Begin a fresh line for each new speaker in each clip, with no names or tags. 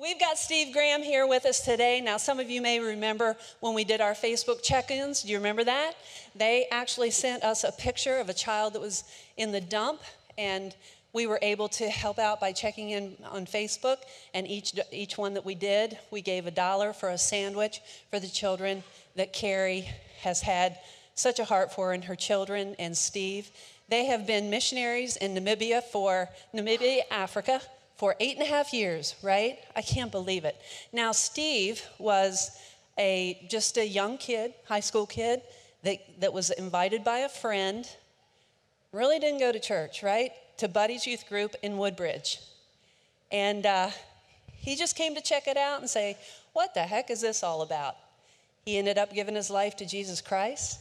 We've got Steve Graham here with us today. Now, some of you may remember when we did our Facebook check ins. Do you remember that? They actually sent us a picture of a child that was in the dump, and we were able to help out by checking in on Facebook. And each, each one that we did, we gave a dollar for a sandwich for the children that Carrie has had such a heart for and her children and Steve. They have been missionaries in Namibia for Namibia, Africa for eight and a half years, right? I can't believe it. Now, Steve was a just a young kid, high school kid, that, that was invited by a friend, really didn't go to church, right? To Buddy's youth group in Woodbridge. And uh, he just came to check it out and say, What the heck is this all about? He ended up giving his life to Jesus Christ.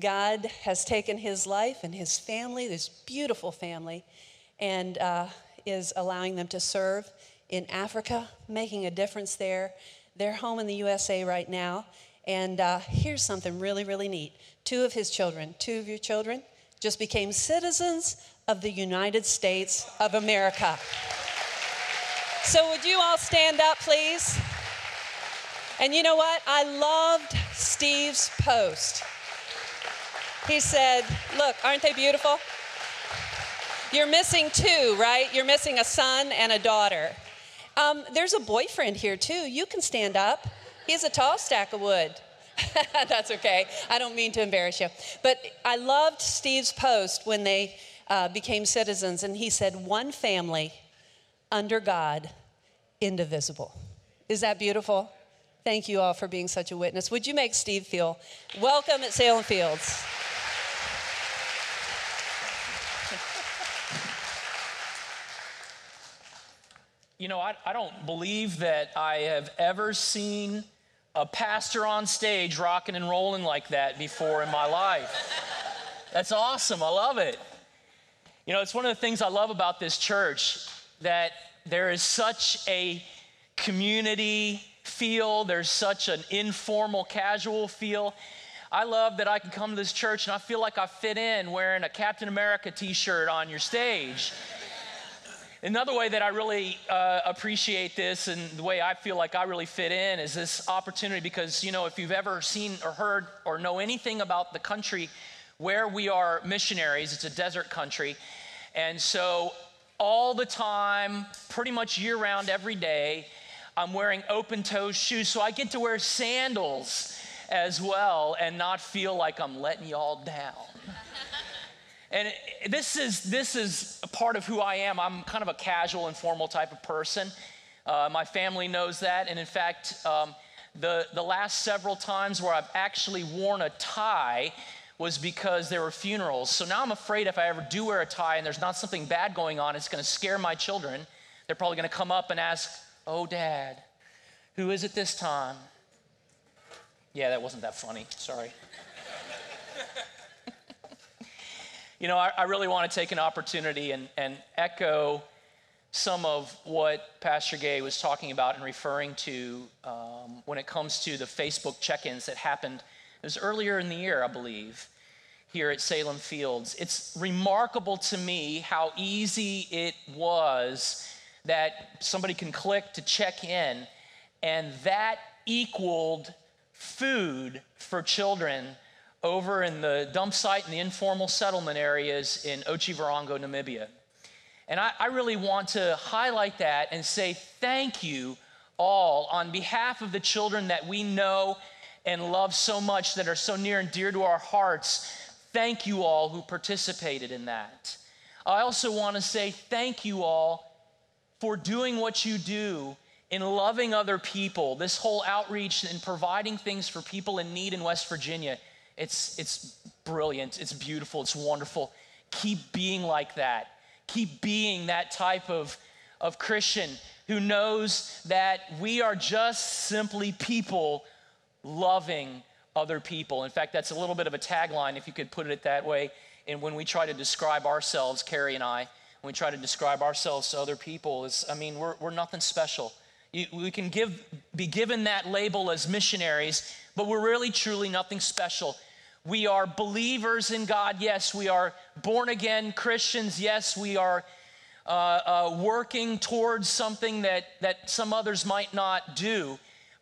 God has taken his life and his family, this beautiful family, and uh, is allowing them to serve in Africa, making a difference there. They're home in the USA right now. And uh, here's something really, really neat. Two of his children, two of your children, just became citizens of the United States of America. So, would you all stand up, please? And you know what? I loved Steve's post. He said, Look, aren't they beautiful? You're missing two, right? You're missing a son and a daughter. Um, there's a boyfriend here too. You can stand up. He's a tall stack of wood. That's okay. I don't mean to embarrass you. But I loved Steve's post when they uh, became citizens, and he said, One family under God, indivisible. Is that beautiful? Thank you all for being such a witness. Would you make Steve feel welcome at Salem Fields?
You know, I, I don't believe that I have ever seen a pastor on stage rocking and rolling like that before in my life. That's awesome. I love it. You know, it's one of the things I love about this church that there is such a community feel, there's such an informal, casual feel. I love that I can come to this church and I feel like I fit in wearing a Captain America t shirt on your stage. Another way that I really uh, appreciate this and the way I feel like I really fit in is this opportunity because, you know, if you've ever seen or heard or know anything about the country where we are missionaries, it's a desert country. And so, all the time, pretty much year round, every day, I'm wearing open toed shoes. So, I get to wear sandals as well and not feel like I'm letting y'all down. And this is, this is a part of who I am. I'm kind of a casual, informal type of person. Uh, my family knows that. And in fact, um, the, the last several times where I've actually worn a tie was because there were funerals. So now I'm afraid if I ever do wear a tie and there's not something bad going on, it's going to scare my children. They're probably going to come up and ask, Oh, dad, who is it this time? Yeah, that wasn't that funny. Sorry. You know, I, I really want to take an opportunity and, and echo some of what Pastor Gay was talking about and referring to um, when it comes to the Facebook check ins that happened. It was earlier in the year, I believe, here at Salem Fields. It's remarkable to me how easy it was that somebody can click to check in, and that equaled food for children over in the dump site and the informal settlement areas in Otjiwarongo, Namibia. And I, I, really want to highlight that and say thank you all on behalf of the children that we know and love so much that are so near and dear to our hearts. Thank you all who participated in that. I also want to say thank you all for doing what you do in loving other people, this whole outreach and providing things for people in need in West Virginia. It's, it's brilliant, it's beautiful, it's wonderful. Keep being like that. Keep being that type of, of Christian who knows that we are just simply people loving other people. In fact, that's a little bit of a tagline, if you could put it that way. And when we try to describe ourselves, Carrie and I, when we try to describe ourselves to other people, is I mean, we're, we're nothing special. You, we can give, be given that label as missionaries, but we're really truly nothing special. We are believers in God. Yes, we are born again Christians. Yes, we are uh, uh, working towards something that, that some others might not do.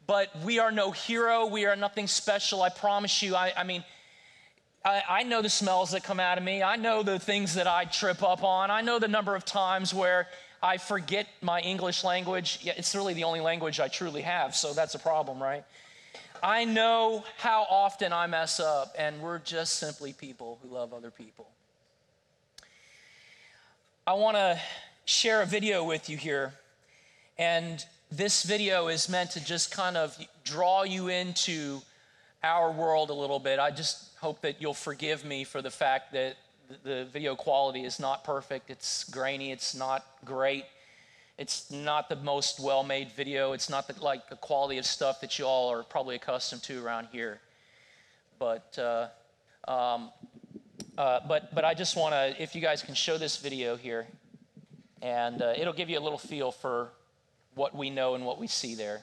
But we are no hero. We are nothing special. I promise you. I, I mean, I, I, know the smells that come out of me. I know the things that I trip up on. I know the number of times where I forget my English language. It's really the only language I truly have, so that's a problem, right? I know how often I mess up, and we're just simply people who love other people. I want to share a video with you here. And this video is meant to just kind of draw you into our world a little bit. I just hope that you'll forgive me for the fact that the video quality is not perfect. It's grainy, it's not great. It's not the most well made video. It's not the, like the quality of stuff that you all are probably accustomed to around here. But uh, um, uh, but, but I just want to, if you guys can show this video here, and uh, it'll give you a little feel for what we know and what we see there.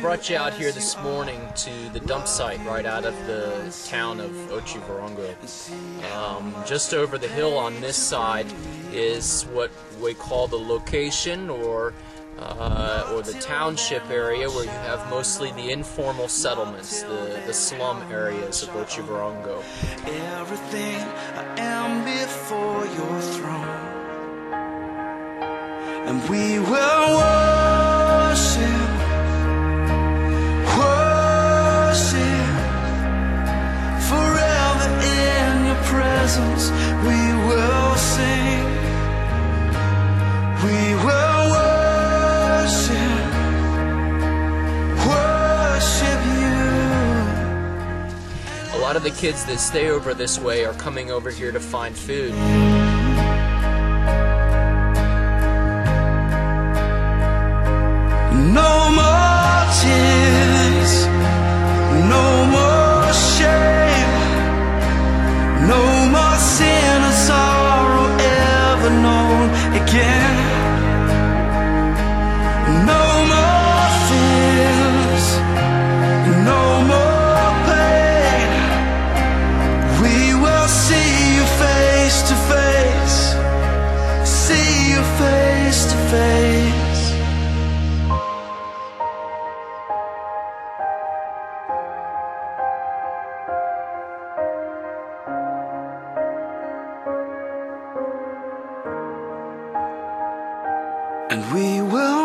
brought you out here this morning to the dump site right out of the town of Otjiwarongo. Um, just over the hill on this side is what we call the location or uh, or the township area where you have mostly the informal settlements, the, the slum areas of Otjiwarongo.
Everything I am before your throne, and we will presence, we will sing. We will worship, worship you.
A lot of the kids that stay over this way are coming over here to find food.
No more again. No more fears, no more pain. We will see you face to face, see you face to face. And we will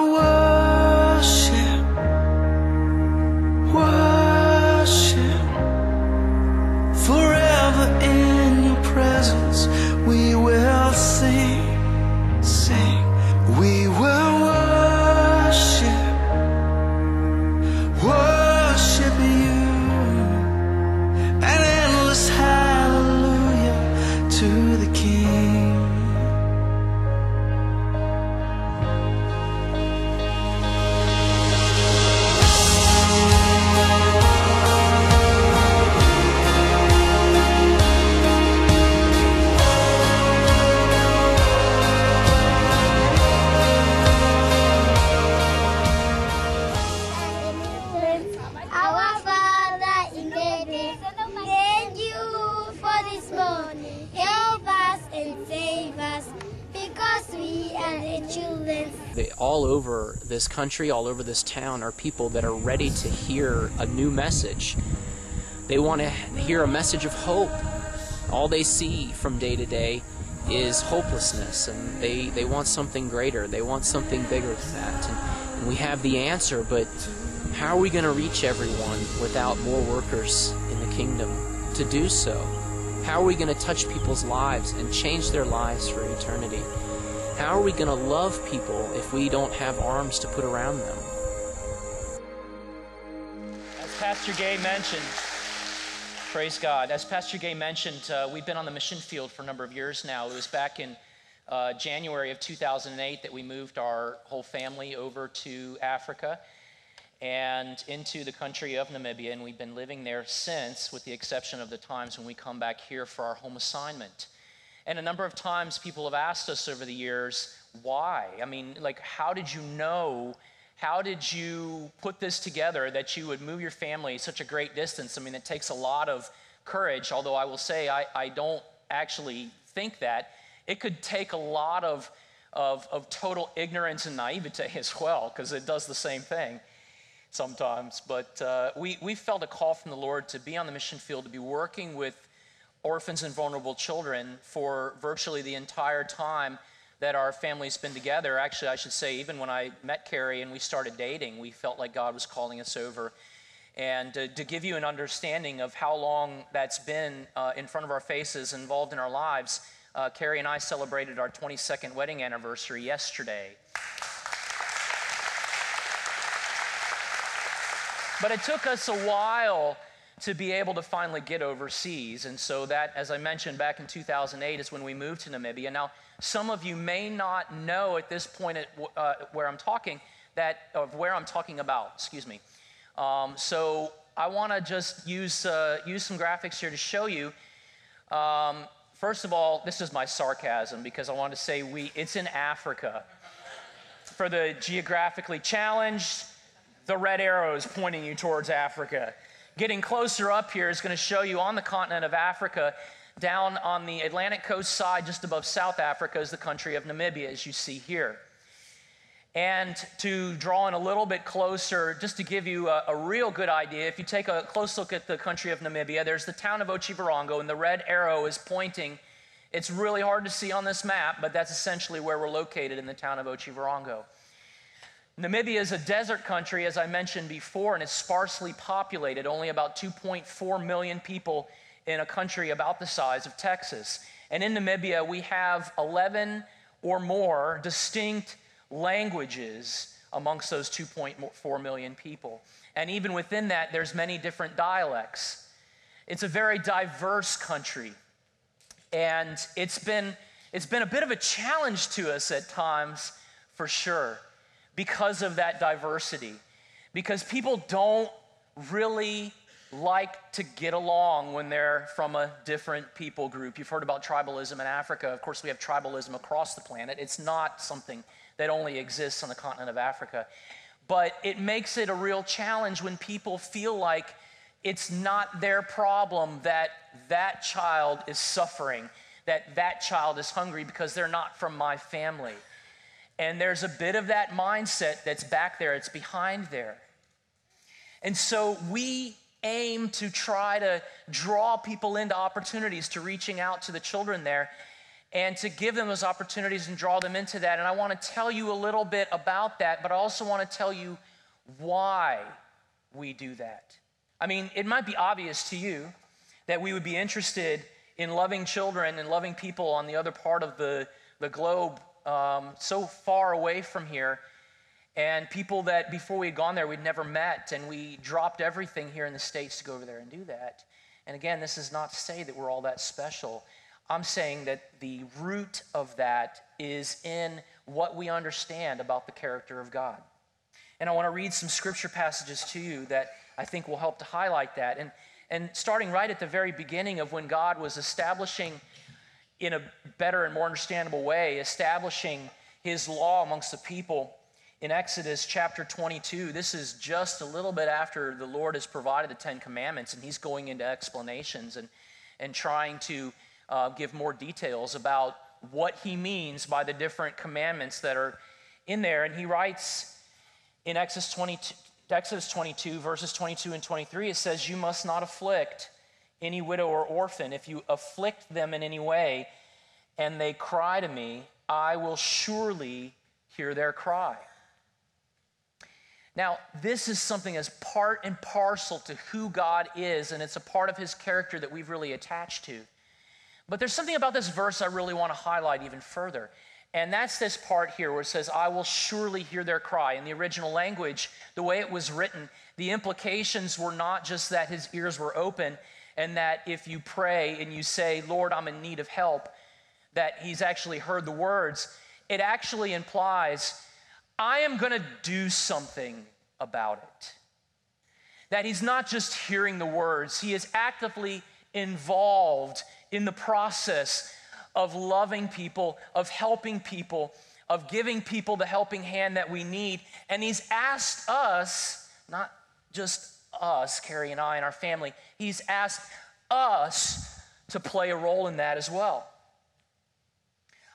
country, all over this town, are people that are ready to hear a new message. They want to hear a message of hope. All they see from day to day is hopelessness, and they, they want something greater. They want something bigger than that. And, and we have the answer, but how are we going to reach everyone without more workers in the kingdom to do so? How are we going to touch people's lives and change their lives for eternity? How are we going to love people if we don't have arms to put around them?
As Pastor Gay mentioned, praise God. As Pastor Gay mentioned, uh, we've been on the mission field for a number of years now. It was back in uh, January of 2008 that we moved our whole family over to Africa and into the country of Namibia, and we've been living there since, with the exception of the times when we come back here for our home assignment. And a number of times people have asked us over the years, why? I mean, like, how did you know? How did you put this together that you would move your family such a great distance? I mean, it takes a lot of courage, although I will say I, I don't actually think that. It could take a lot of, of, of total ignorance and naivete as well, because it does the same thing sometimes. But uh, we, we felt a call from the Lord to be on the mission field, to be working with orphans and vulnerable children for virtually the entire time that our family's been together. Actually, I should say, even when I met Carrie and we started dating, we felt like God was calling us over. And uh, to give you an understanding of how long that's been uh, in front of our faces, involved in our lives, uh, Carrie and I celebrated our 22nd wedding anniversary yesterday. But it took us a while to be able to finally get overseas. And so, that, as I mentioned, back in 2008 is when we moved to Namibia. Now, some of you may not know at this point at, uh, where I'm talking, that, of where I'm talking about, excuse me. Um, so, I want to just use, uh, use some graphics here to show you. Um, first of all, this is my sarcasm because I want to say we, it's in Africa. For the geographically challenged, the red arrow is pointing you towards Africa. Getting closer up here is going to show you on the continent of Africa, down on the Atlantic coast side, just above South Africa, is the country of Namibia, as you see here. And to draw in a little bit closer, just to give you a, a, real good idea, if you take a close look at the country of Namibia, there's the town of Otjiwarongo, and the red arrow is pointing. It's really hard to see on this map, but that's essentially where we're located in the town of Otjiwarongo. Namibia is a desert country, as I mentioned before, and it's sparsely populated, only about 2.4 million people in a country about the size of Texas. And in Namibia, we have 11 or more distinct languages amongst those 2.4 million people. And even within that, there's many different dialects. It's a very diverse country. And it's been, it's been a bit of a challenge to us at times, for sure because of that diversity. Because people don't really like to get along when they're from a different people group. You've heard about tribalism in Africa. Of course, we have tribalism across the planet. It's not something that only exists on the continent of Africa. But it makes it a real challenge when people feel like it's not their problem that that child is suffering, that that child is hungry because they're not from my family. And there's a bit of that mindset that's back there, it's behind there. And so we aim to try to draw people into opportunities to reaching out to the children there and to give them those opportunities and draw them into that. And I want to tell you a little bit about that, but I also want to tell you why we do that. I mean, it might be obvious to you that we would be interested in loving children and loving people on the other part of the, the globe um, so far away from here, and people that before we had gone there we'd never met, and we dropped everything here in the States to go over there and do that. And again, this is not to say that we're all that special. I'm saying that the root of that is in what we understand about the character of God. And I want to read some scripture passages to you that I think will help to highlight that. And, and starting right at the very beginning of when God was establishing in a better and more understandable way, establishing his law amongst the people in Exodus chapter 22. This is just a little bit after the Lord has provided the Ten Commandments, and he's going into explanations and, and trying to uh, give more details about what he means by the different commandments that are in there. And he writes in Exodus 22, Exodus 22, verses 22 and 23, it says, You must not afflict any widow or orphan, if you afflict them in any way, and they cry to me, I will surely hear their cry. Now, this is something as part and parcel to who God is, and it's a part of his character that we've really attached to. But there's something about this verse I really want to highlight even further. And that's this part here where it says, I will surely hear their cry. In the original language, the way it was written, the implications were not just that his ears were open and that if you pray and you say, Lord, I'm in need of help, that he's actually heard the words. It actually implies, I am going to do something about it. That he's not just hearing the words, he is actively involved in the process of loving people, of helping people, of giving people the helping hand that we need. And He's asked us, not just us, Carrie and I and our family, He's asked us to play a role in that as well.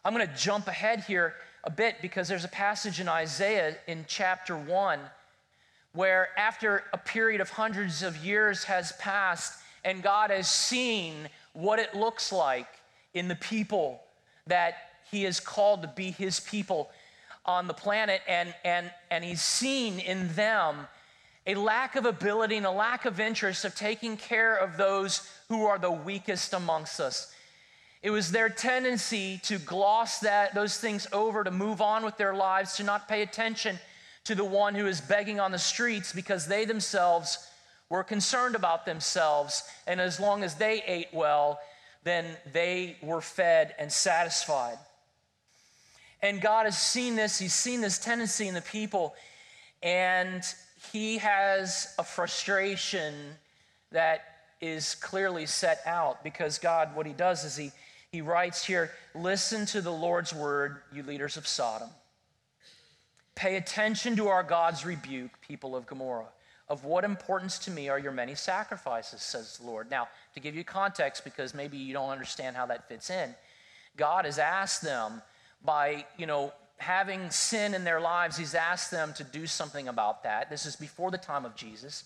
I'm going to jump ahead here a bit because there's a passage in Isaiah in chapter 1 where, after a period of hundreds of years has passed and God has seen what it looks like in the people that he has called to be his people on the planet and and and he's seen in them a lack of ability and a lack of interest of taking care of those who are the weakest amongst us. It was their tendency to gloss that those things over to move on with their lives to not pay attention to the one who is begging on the streets because they themselves were concerned about themselves. And as long as they ate well then they were fed and satisfied. And God has seen this, He's seen this tendency in the people, and He has a frustration that is clearly set out because God, what He does is He, he writes here listen to the Lord's word, you leaders of Sodom. Pay attention to our God's rebuke, people of Gomorrah. Of what importance to me are your many sacrifices, says the Lord. Now, to give you context, because maybe you don't understand how that fits in, God has asked them by, you know, having sin in their lives, He's asked them to do something about that. This is before the time of Jesus,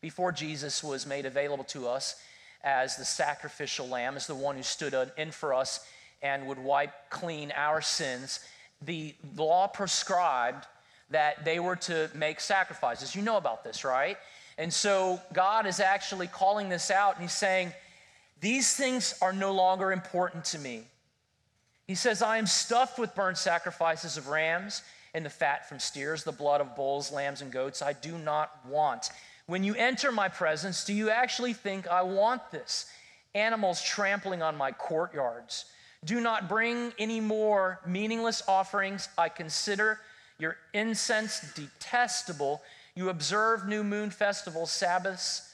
before Jesus was made available to us as the sacrificial lamb, as the one who stood in for us and would wipe clean our sins. The law prescribed that they were to make sacrifices. You know about this, right? And so God is actually calling this out and he's saying, These things are no longer important to me. He says, I am stuffed with burnt sacrifices of rams and the fat from steers, the blood of bulls, lambs, and goats. I do not want. When you enter my presence, do you actually think I want this? Animals trampling on my courtyards. Do not bring any more meaningless offerings. I consider your incense detestable. You observe new moon festivals, Sabbaths,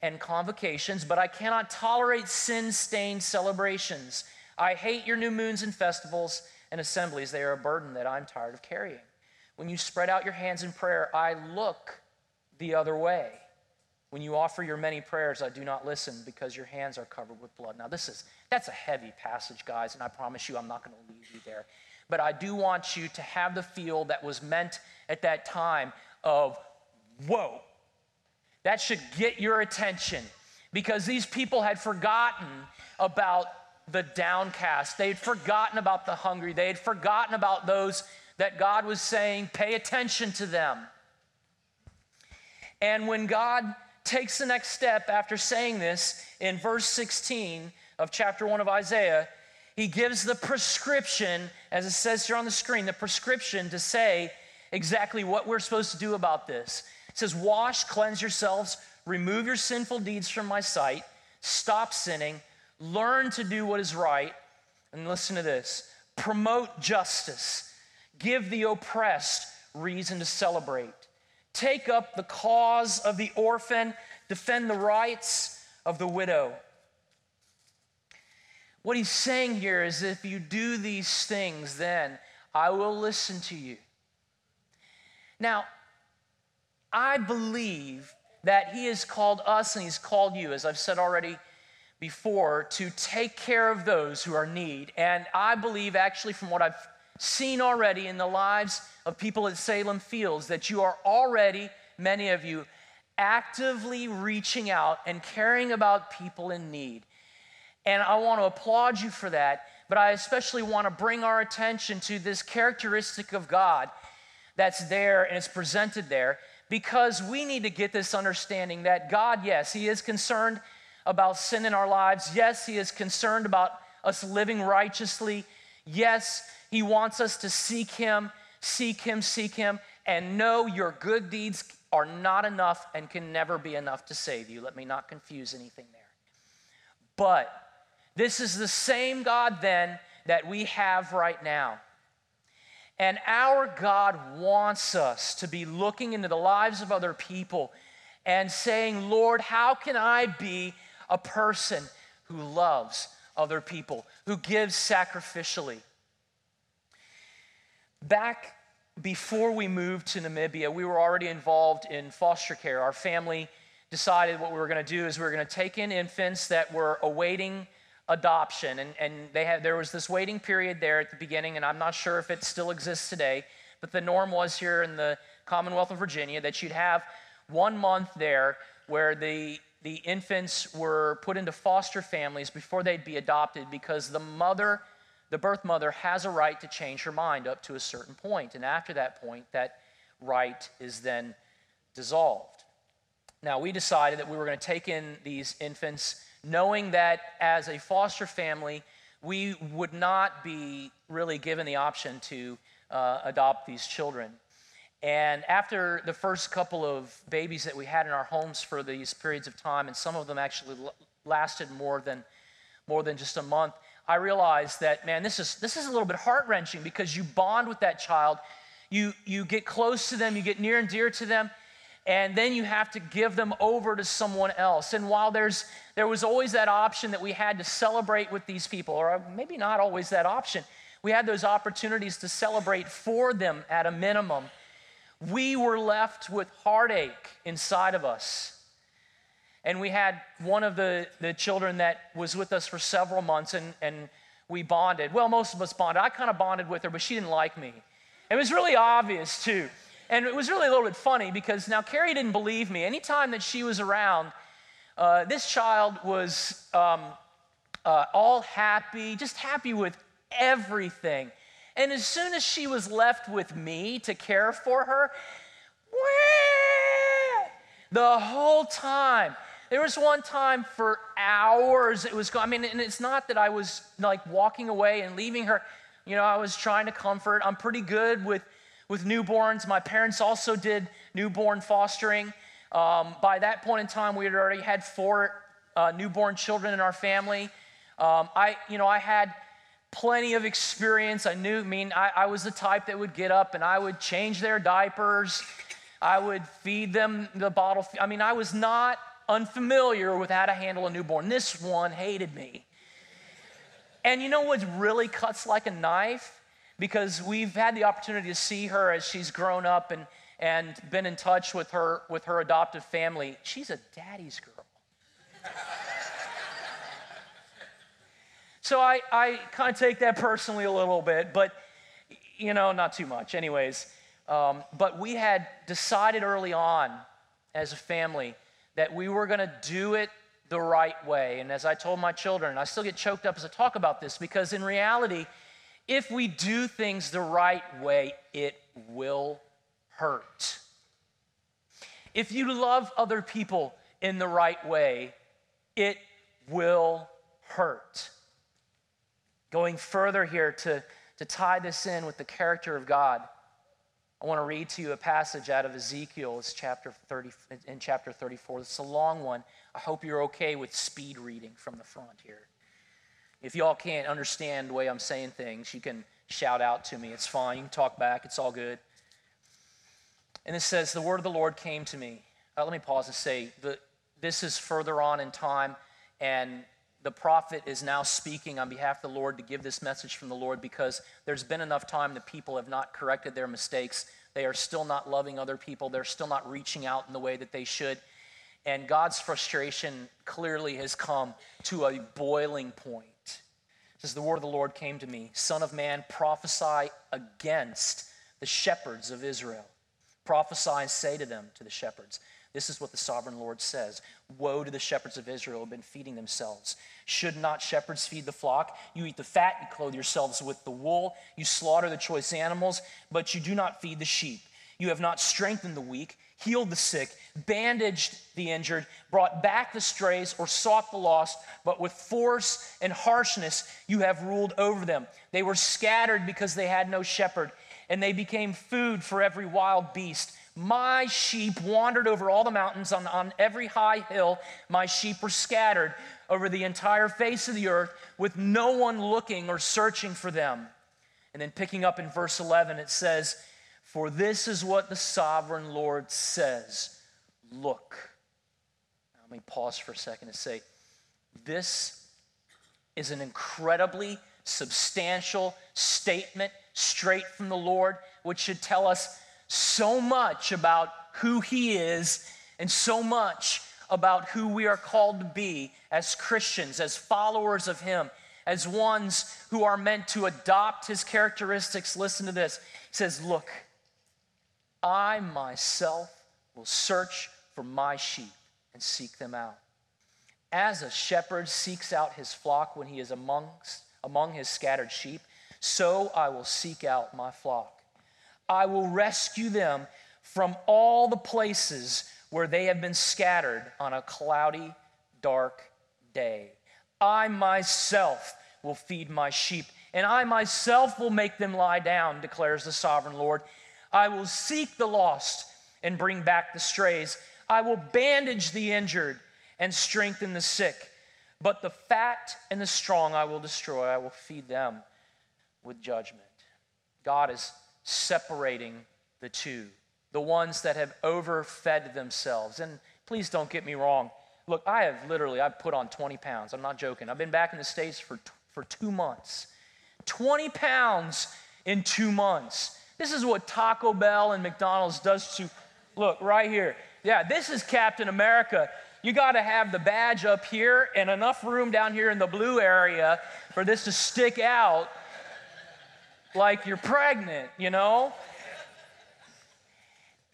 and convocations, but I cannot tolerate sin stained celebrations. I hate your new moons and festivals and assemblies. They are a burden that I'm tired of carrying. When you spread out your hands in prayer, I look the other way. When you offer your many prayers, I do not listen because your hands are covered with blood. Now, this is that's a heavy passage, guys, and I promise you I'm not going to leave you there but I do want you to have the feel that was meant at that time of, whoa. That should get your attention because these people had forgotten about the downcast. They had forgotten about the hungry. They had forgotten about those that God was saying, pay attention to them. And when God takes the next step after saying this in verse 16 of chapter 1 of Isaiah, he gives the prescription, as it says here on the screen, the prescription to say exactly what we're supposed to do about this. It says, Wash, cleanse yourselves, remove your sinful deeds from my sight, stop sinning, learn to do what is right, and listen to this promote justice, give the oppressed reason to celebrate, take up the cause of the orphan, defend the rights of the widow. What he's saying here is if you do these things, then I will listen to you. Now, I believe that he has called us and he's called you, as I've said already before, to take care of those who are in need. And I believe, actually, from what I've seen already in the lives of people at Salem Fields, that you are already, many of you, actively reaching out and caring about people in need. And I want to applaud you for that. But I especially want to bring our attention to this characteristic of God that's there and it's presented there because we need to get this understanding that God, yes, He is concerned about sin in our lives. Yes, He is concerned about us living righteously. Yes, He wants us to seek Him, seek Him, seek Him, and know your good deeds are not enough and can never be enough to save you. Let me not confuse anything there. But this is the same God then that we have right now. And our God wants us to be looking into the lives of other people and saying, Lord, how can I be a person who loves other people, who gives sacrificially? Back before we moved to Namibia, we were already involved in foster care. Our family decided what we were going to do is we were going to take in infants that were awaiting adoption. And, and they had, there was this waiting period there at the beginning, and I'm not sure if it still exists today, but the norm was here in the Commonwealth of Virginia that you'd have one month there where the, the infants were put into foster families before they'd be adopted because the mother, the birth mother, has a right to change her mind up to a certain point. And after that point, that right is then dissolved. Now, we decided that we were going to take in these infants knowing that as a foster family, we would not be really given the option to uh, adopt these children. And after the first couple of babies that we had in our homes for these periods of time, and some of them actually lasted more than, more than just a month, I realized that, man, this is, this is a little bit heart wrenching because you bond with that child. You, you get close to them, you get near and dear to them, and then you have to give them over to someone else. And while there's, there was always that option that we had to celebrate with these people, or maybe not always that option, we had those opportunities to celebrate for them at a minimum. We were left with heartache inside of us. And we had one of the, the children that was with us for several months, and, and we bonded. Well, most of us bonded. I kind of bonded with her, but she didn't like me. It was really obvious, too. And it was really a little bit funny because now Carrie didn't believe me. Anytime that she was around, uh, this child was um, uh, all happy, just happy with everything. And as soon as she was left with me to care for her, the whole time. There was one time for hours it was going. I mean, and it's not that I was like walking away and leaving her. You know, I was trying to comfort. I'm pretty good with with newborns. My parents also did newborn fostering. Um, by that point in time, we had already had four uh, newborn children in our family. Um, I, you know, I had plenty of experience. I knew, I mean, I, I was the type that would get up and I would change their diapers. I would feed them the bottle. I mean, I was not unfamiliar with how to handle a newborn. This one hated me. And you know what really cuts like a knife? because we've had the opportunity to see her as she's grown up and, and been in touch with her, with her adoptive family. She's a daddy's girl. So I, I kind of take that personally a little bit, but you know, not too much. Anyways, um, but we had decided early on as a family that we were going to do it the right way. And as I told my children, I still get choked up as I talk about this because in reality, if we do things the right way, it will hurt. If you love other people in the right way, it will hurt. Going further here to, to tie this in with the character of God, I want to read to you a passage out of Ezekiel, it's chapter 30, in chapter 34. It's a long one. I hope you're okay with speed reading from the front here. If y'all can't understand the way I'm saying things, you can shout out to me. It's fine. You can talk back. It's all good. And it says, The word of the Lord came to me. Uh, let me pause and say, the, this is further on in time, and the prophet is now speaking on behalf of the Lord to give this message from the Lord because there's been enough time that people have not corrected their mistakes. They are still not loving other people. They're still not reaching out in the way that they should. And God's frustration clearly has come to a boiling point says, The word of the Lord came to me, Son of man, prophesy against the shepherds of Israel. Prophesy and say to them, to the shepherds, this is what the sovereign Lord says Woe to the shepherds of Israel who have been feeding themselves. Should not shepherds feed the flock? You eat the fat, you clothe yourselves with the wool, you slaughter the choice animals, but you do not feed the sheep. You have not strengthened the weak, healed the sick, bandaged the injured, brought back the strays, or sought the lost, but with force and harshness you have ruled over them. They were scattered because they had no shepherd, and they became food for every wild beast. My sheep wandered over all the mountains, on, on every high hill. My sheep were scattered over the entire face of the earth, with no one looking or searching for them. And then picking up in verse 11, it says, For this is what the sovereign Lord says Look. Now, let me pause for a second and say, This is an incredibly substantial statement straight from the Lord, which should tell us so much about who He is and so much about who we are called to be as Christians, as followers of Him, as ones who are meant to adopt His characteristics. Listen to this. He says, Look, I myself will search for my sheep and seek them out. As a shepherd seeks out his flock when he is amongst, among his scattered sheep, so I will seek out my flock. I will rescue them from all the places where they have been scattered on a cloudy, dark day. I myself will feed my sheep, and I myself will make them lie down, declares the sovereign Lord. I will seek the lost and bring back the strays. I will bandage the injured and strengthen the sick. But the fat and the strong I will destroy. I will feed them with judgment. God is separating the two, the ones that have overfed themselves. And please don't get me wrong. Look, I have literally, I've put on 20 pounds. I'm not joking. I've been back in the States for, for two months. 20 pounds in two months. This is what Taco Bell and McDonald's does to, look, right here. Yeah, this is Captain America. You got to have the badge up here and enough room down here in the blue area for this to stick out like you're pregnant, you know?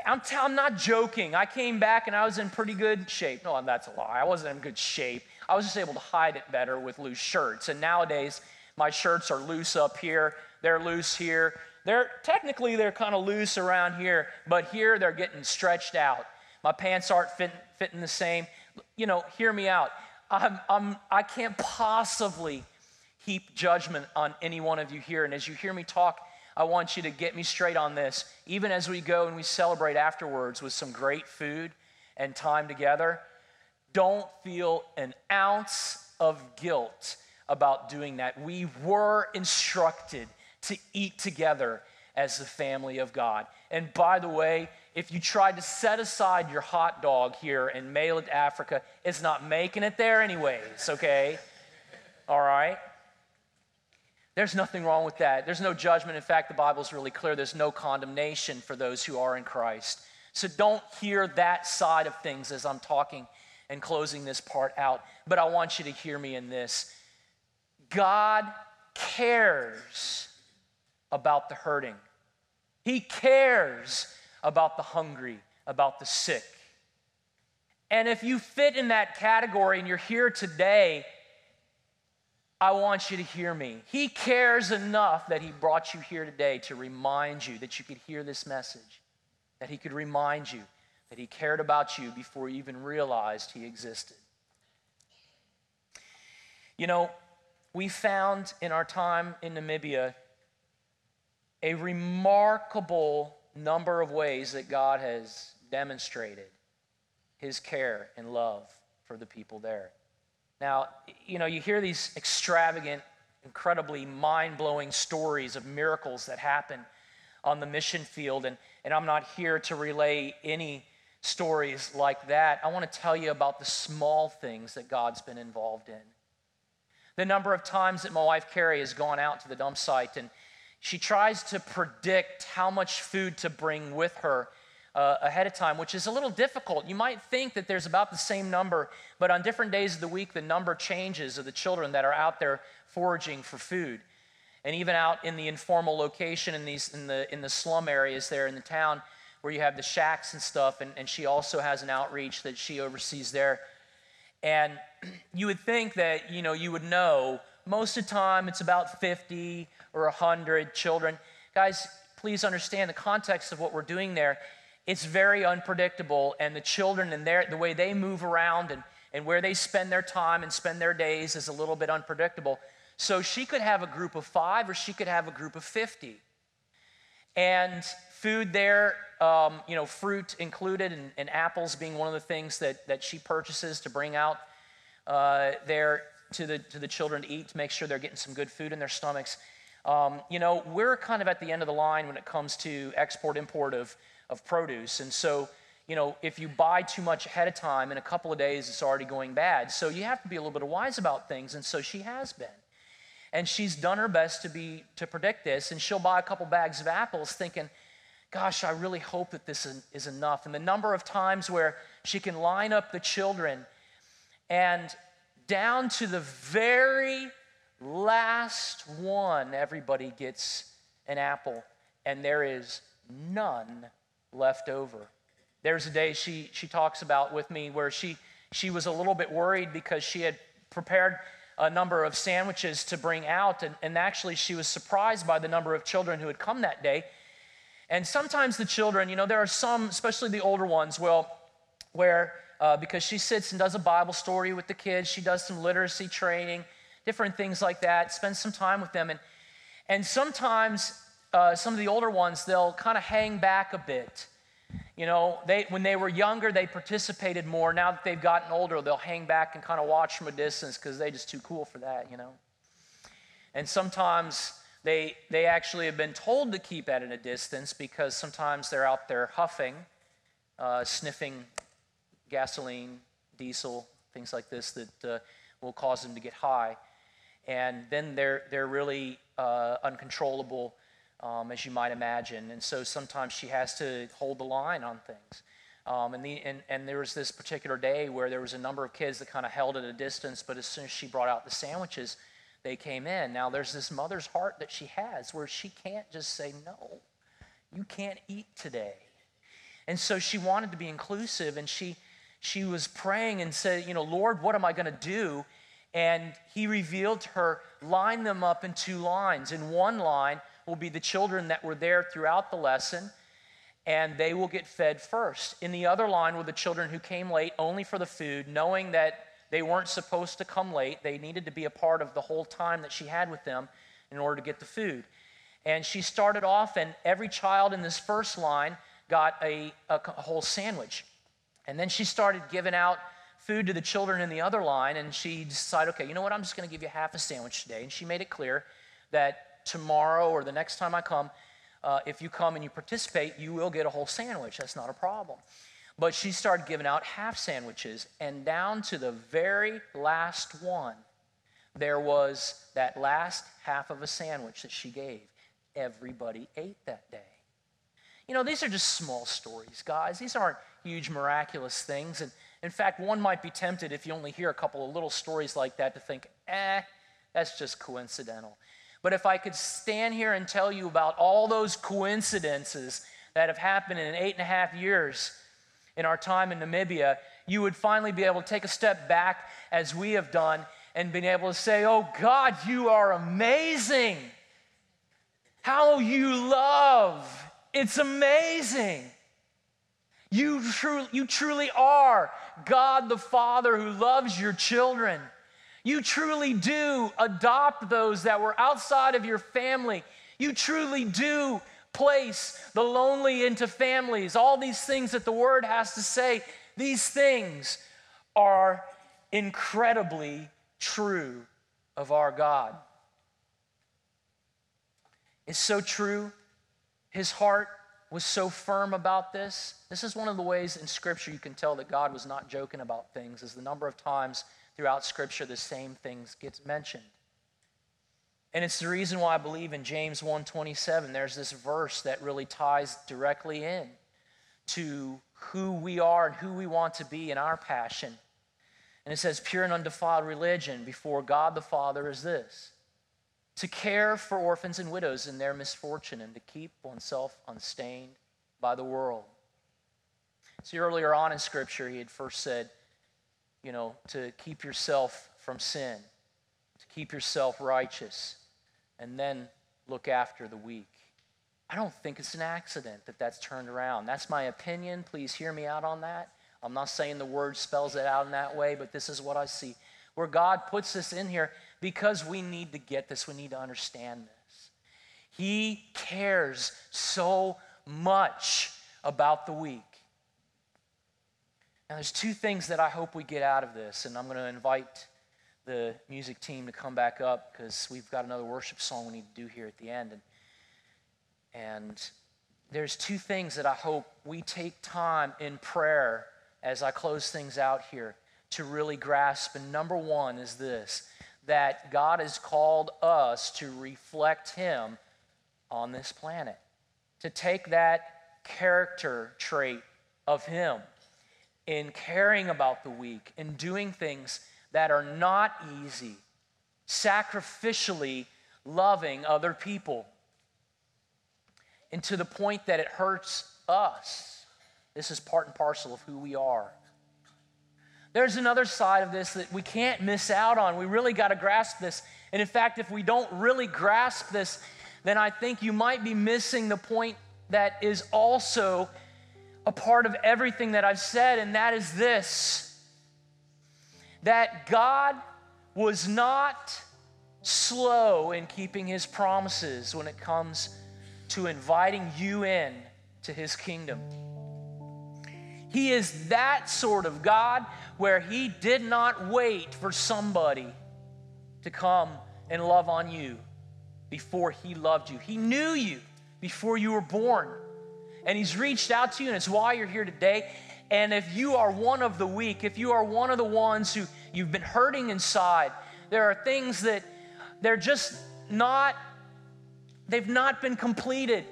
I'm, t- I'm not joking. I came back and I was in pretty good shape. No, that's a lie. I wasn't in good shape. I was just able to hide it better with loose shirts. And nowadays, my shirts are loose up here, they're loose here. They're technically they're kind of loose around here, but here they're getting stretched out. My pants aren't fit, fitting the same. You know, hear me out. I'm, I'm, I can't possibly heap judgment on any one of you here. And as you hear me talk, I want you to get me straight on this. Even as we go and we celebrate afterwards with some great food and time together, don't feel an ounce of guilt about doing that. We were instructed to eat together as the family of God. And by the way, if you tried to set aside your hot dog here and mail it to Africa, it's not making it there, anyways, okay? All right? There's nothing wrong with that. There's no judgment. In fact, the Bible's really clear there's no condemnation for those who are in Christ. So don't hear that side of things as I'm talking and closing this part out. But I want you to hear me in this God cares about the hurting, He cares about the hungry, about the sick. And if you fit in that category and you're here today, I want you to hear me. He cares enough that He brought you here today to remind you that you could hear this message, that He could remind you that He cared about you before you even realized He existed. You know, we found in our time in Namibia a remarkable number of ways that God has demonstrated his care and love for the people there. Now, you know, you hear these extravagant, incredibly mind blowing stories of miracles that happen on the mission field, and, and I'm not here to relay any stories like that. I want to tell you about the small things that God's been involved in. The number of times that my wife Carrie has gone out to the dump site and she tries to predict how much food to bring with her uh, ahead of time, which is a little difficult. You might think that there's about the same number, but on different days of the week, the number changes of the children that are out there foraging for food. And even out in the informal location in, these, in, the, in the slum areas there in the town where you have the shacks and stuff, and, and she also has an outreach that she oversees there. And you would think that, you know, you would know most of the time it's about 50 or 100 children. Guys, please understand the context of what we're doing there it's very unpredictable, and the children and their, the way they move around and, and where they spend their time and spend their days is a little bit unpredictable. So she could have a group of five or she could have a group of 50. And food there, um, you know, fruit included, and, and, apples being one of the things that, that she purchases to bring out uh, there to the, to the children to eat to make sure they're getting some good food in their stomachs. Um, you know, we're kind of at the end of the line when it comes to export import of, of produce. And so, you know, if you buy too much ahead of time, in a couple of days, it's already going bad. So you have to be a little bit wise about things. And so she has been. And she's done her best to be to predict this. And she'll buy a couple bags of apples thinking, gosh, I really hope that this is, is enough. And the number of times where she can line up the children and down to the very last one, everybody gets an apple, and there is none left over. There's a day she, she talks about with me where she, she was a little bit worried because she had prepared a number of sandwiches to bring out, and, and actually she was surprised by the number of children who had come that day. And sometimes the children, you know, there are some, especially the older ones, well, where uh, because she sits and does a Bible story with the kids, she does some literacy training, different things like that, spends some time with them. And, and sometimes uh, some of the older ones, they'll kind of hang back a bit. You know, they, when they were younger, they participated more. Now that they've gotten older, they'll hang back and kind of watch from a distance because they're just too cool for that, you know. And sometimes they, they actually have been told to keep at a distance because sometimes they're out there huffing, uh, sniffing gasoline, diesel, things like this that uh, will cause them to get high. And then they're, they're really uh, uncontrollable, um, as you might imagine. And so sometimes she has to hold the line on things. Um, and, the, and, and there was this particular day where there was a number of kids that kind of held at a distance, but as soon as she brought out the sandwiches, they came in. Now, there's this mother's heart that she has where she can't just say, No, you can't eat today. And so she wanted to be inclusive, and she she was praying and said, You know, Lord, what am I going to do? And he revealed to her, line them up in two lines. In one line will be the children that were there throughout the lesson, and they will get fed first. In the other line were the children who came late only for the food, knowing that they weren't supposed to come late. They needed to be a part of the whole time that she had with them in order to get the food. And she started off, and every child in this first line got a, a, whole sandwich. And then she started giving out food to the children in the other line, and she decided, okay, you know what, I'm just going to give you half a sandwich today. And she made it clear that tomorrow or the next time I come, uh, if you come and you participate, you will get a whole sandwich. That's not a problem. But she started giving out half sandwiches, and down to the very last one, there was that last half of a sandwich that she gave. Everybody ate that day. You know, these are just small stories, guys. These aren't huge, miraculous things. And in fact, one might be tempted if you only hear a couple of little stories like that to think, eh, that's just coincidental. But if I could stand here and tell you about all those coincidences that have happened in eight and a half years in our time in Namibia, you would finally be able to take a step back as we have done and been able to say, Oh God, you are amazing. How you love. It's amazing. You, tru- you truly are God the Father who loves your children. You truly do adopt those that were outside of your family. You truly do place the lonely into families. All these things that the Word has to say, these things are incredibly true of our God. It's so true. His heart was so firm about this. This is one of the ways in Scripture you can tell that God was not joking about things, is the number of times throughout Scripture the same things gets mentioned. And it's the reason why I believe in James 1:27 there's this verse that really ties directly in to who we are and who we want to be in our passion. And it says pure and undefiled religion before God the Father is this: to care for orphans and widows in their misfortune, and to keep oneself unstained by the world. See, earlier on in Scripture, he had first said, you know, to keep yourself from sin, to keep yourself righteous, and then look after the weak. I don't think it's an accident that that's turned around. That's my opinion. Please hear me out on that. I'm not saying the word spells it out in that way, but this is what I see. Where God puts this in here because we need to get this, we need to understand this. He cares so much about the weak. Now, there's two things that I hope we get out of this, and I'm going to invite the music team to come back up because we've got another worship song we need to do here at the end. And, and there's two things that I hope we take time in prayer as I close things out here to really grasp. And number one is this that God has called us to reflect Him on this planet, to take that character trait of Him in caring about the weak, in doing things that are not easy, sacrificially loving other people, and to the point that it hurts us. This is part and parcel of who we are. There's another side of this that we can't miss out on. We really got to grasp this. And in fact, if we don't really grasp this, then I think you might be missing the point that is also a part of everything that I've said, and that is this that God was not slow in keeping his promises when it comes to inviting you in to his kingdom. He is that sort of God where he did not wait for somebody to come and love on you before he loved you. He knew you before you were born. And he's reached out to you, and it's why you're here today. And if you are one of the weak, if you are one of the ones who you've been hurting inside, there are things that they're just not, they've not been completed.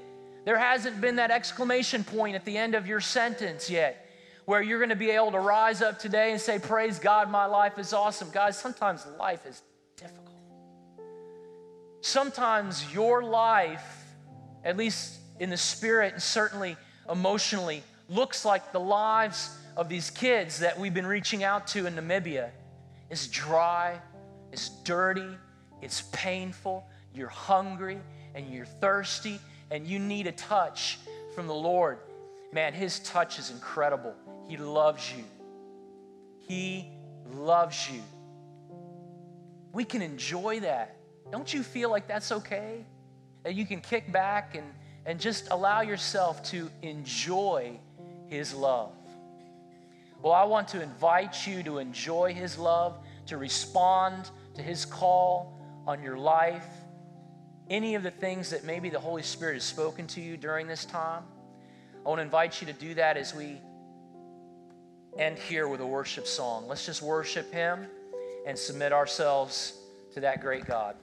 There hasn't been that exclamation point at the end of your sentence yet where you're going to be able to rise up today and say, Praise God, my life is awesome. Guys, sometimes life is difficult. Sometimes your life, at least in the spirit and certainly emotionally, looks like the lives of these kids that we've been reaching out to in Namibia is dry, it's dirty, it's painful, you're hungry and you're thirsty and you need a touch from the Lord. Man, His touch is incredible. He loves you. He loves you. We can enjoy that. Don't you feel like that's okay? That you can kick back and, and just allow yourself to enjoy His love. Well, I want to invite you to enjoy His love, to respond to His call on your life. Any of the things that maybe the Holy Spirit has spoken to you during this time, I want to invite you to do that as we end here with a worship song. Let's just worship Him and submit ourselves to that great God.